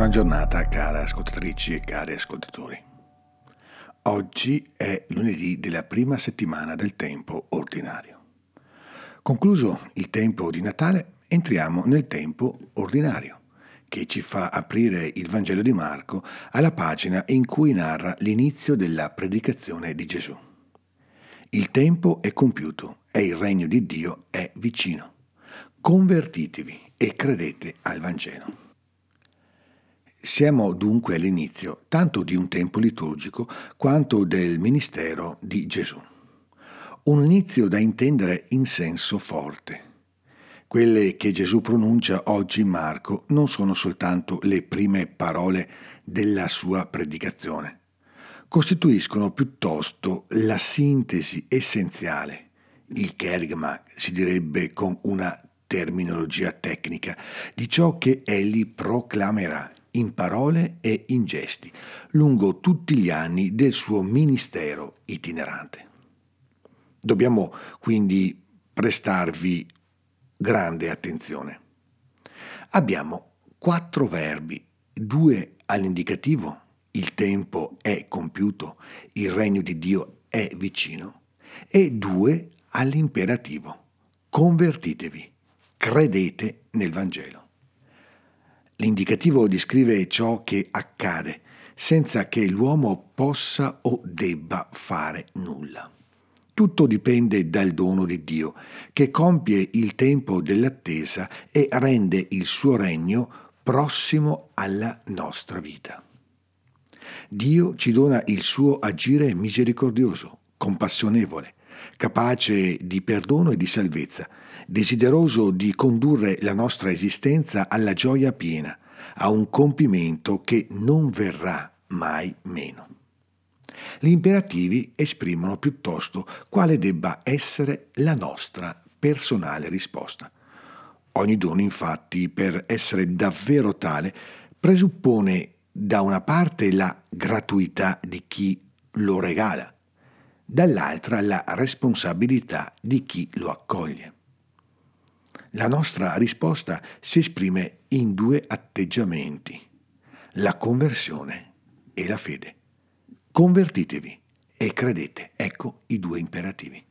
Buona giornata care ascoltatrici e cari ascoltatori. Oggi è lunedì della prima settimana del tempo ordinario. Concluso il tempo di Natale, entriamo nel tempo ordinario, che ci fa aprire il Vangelo di Marco alla pagina in cui narra l'inizio della predicazione di Gesù. Il tempo è compiuto e il regno di Dio è vicino. Convertitevi e credete al Vangelo. Siamo dunque all'inizio tanto di un tempo liturgico quanto del ministero di Gesù. Un inizio da intendere in senso forte. Quelle che Gesù pronuncia oggi in Marco non sono soltanto le prime parole della sua predicazione, costituiscono piuttosto la sintesi essenziale, il kerigma si direbbe con una terminologia tecnica, di ciò che egli proclamerà in parole e in gesti, lungo tutti gli anni del suo ministero itinerante. Dobbiamo quindi prestarvi grande attenzione. Abbiamo quattro verbi, due all'indicativo, il tempo è compiuto, il regno di Dio è vicino, e due all'imperativo, convertitevi, credete nel Vangelo. L'indicativo descrive ciò che accade, senza che l'uomo possa o debba fare nulla. Tutto dipende dal dono di Dio, che compie il tempo dell'attesa e rende il suo regno prossimo alla nostra vita. Dio ci dona il suo agire misericordioso, compassionevole, capace di perdono e di salvezza, desideroso di condurre la nostra esistenza alla gioia piena, a un compimento che non verrà mai meno. Gli imperativi esprimono piuttosto quale debba essere la nostra personale risposta. Ogni dono, infatti, per essere davvero tale, presuppone da una parte la gratuità di chi lo regala, dall'altra la responsabilità di chi lo accoglie. La nostra risposta si esprime in due atteggiamenti, la conversione e la fede. Convertitevi e credete, ecco i due imperativi.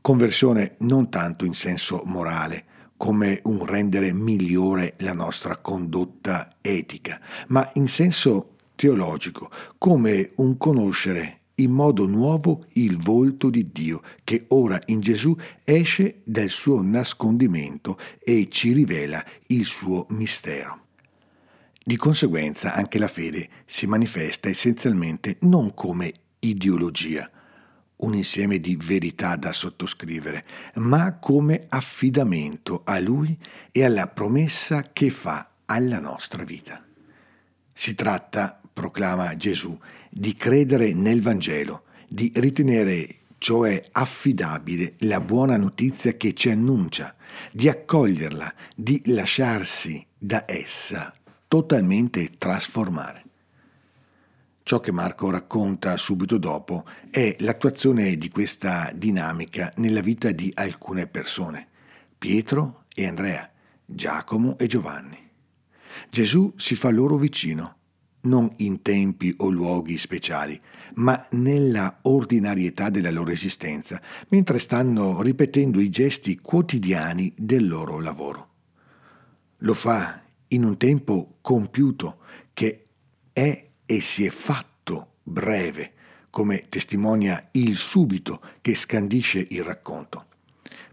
Conversione non tanto in senso morale, come un rendere migliore la nostra condotta etica, ma in senso teologico, come un conoscere in modo nuovo il volto di Dio che ora in Gesù esce dal suo nascondimento e ci rivela il suo mistero. Di conseguenza anche la fede si manifesta essenzialmente non come ideologia, un insieme di verità da sottoscrivere, ma come affidamento a Lui e alla promessa che fa alla nostra vita. Si tratta proclama Gesù, di credere nel Vangelo, di ritenere cioè affidabile la buona notizia che ci annuncia, di accoglierla, di lasciarsi da essa totalmente trasformare. Ciò che Marco racconta subito dopo è l'attuazione di questa dinamica nella vita di alcune persone, Pietro e Andrea, Giacomo e Giovanni. Gesù si fa loro vicino non in tempi o luoghi speciali, ma nella ordinarietà della loro esistenza, mentre stanno ripetendo i gesti quotidiani del loro lavoro. Lo fa in un tempo compiuto che è e si è fatto breve, come testimonia il subito che scandisce il racconto.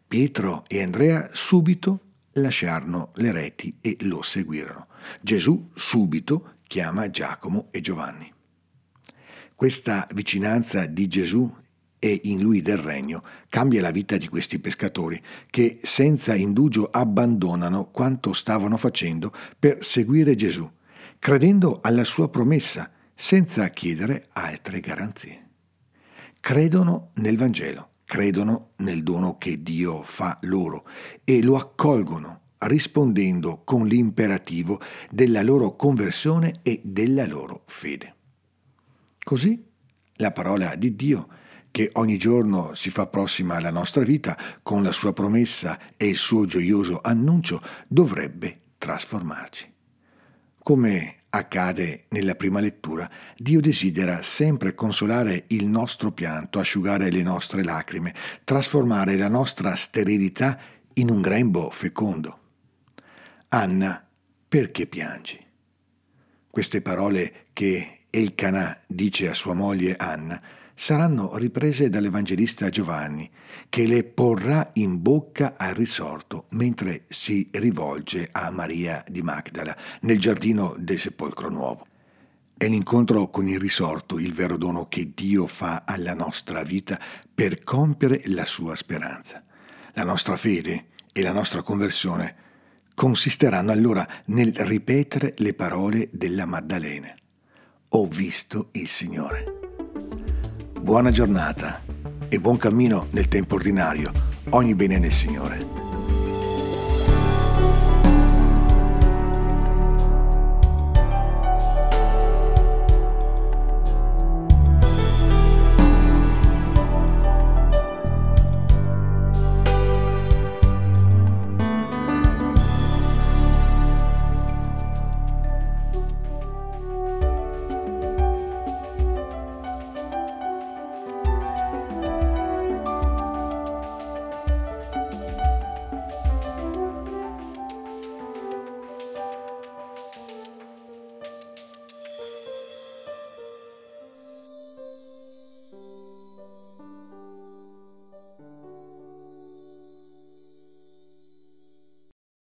Pietro e Andrea subito lasciarono le reti e lo seguirono. Gesù subito chiama Giacomo e Giovanni. Questa vicinanza di Gesù e in lui del regno cambia la vita di questi pescatori che senza indugio abbandonano quanto stavano facendo per seguire Gesù, credendo alla sua promessa senza chiedere altre garanzie. Credono nel Vangelo, credono nel dono che Dio fa loro e lo accolgono rispondendo con l'imperativo della loro conversione e della loro fede. Così la parola di Dio, che ogni giorno si fa prossima alla nostra vita con la sua promessa e il suo gioioso annuncio, dovrebbe trasformarci. Come accade nella prima lettura, Dio desidera sempre consolare il nostro pianto, asciugare le nostre lacrime, trasformare la nostra sterilità in un grembo fecondo. Anna, perché piangi? Queste parole che Elkanà dice a sua moglie Anna saranno riprese dall'Evangelista Giovanni, che le porrà in bocca al risorto mentre si rivolge a Maria di Magdala nel giardino del Sepolcro Nuovo. È l'incontro con il risorto il vero dono che Dio fa alla nostra vita per compiere la sua speranza. La nostra fede e la nostra conversione consisteranno allora nel ripetere le parole della Maddalena. Ho visto il Signore. Buona giornata e buon cammino nel tempo ordinario. Ogni bene nel Signore.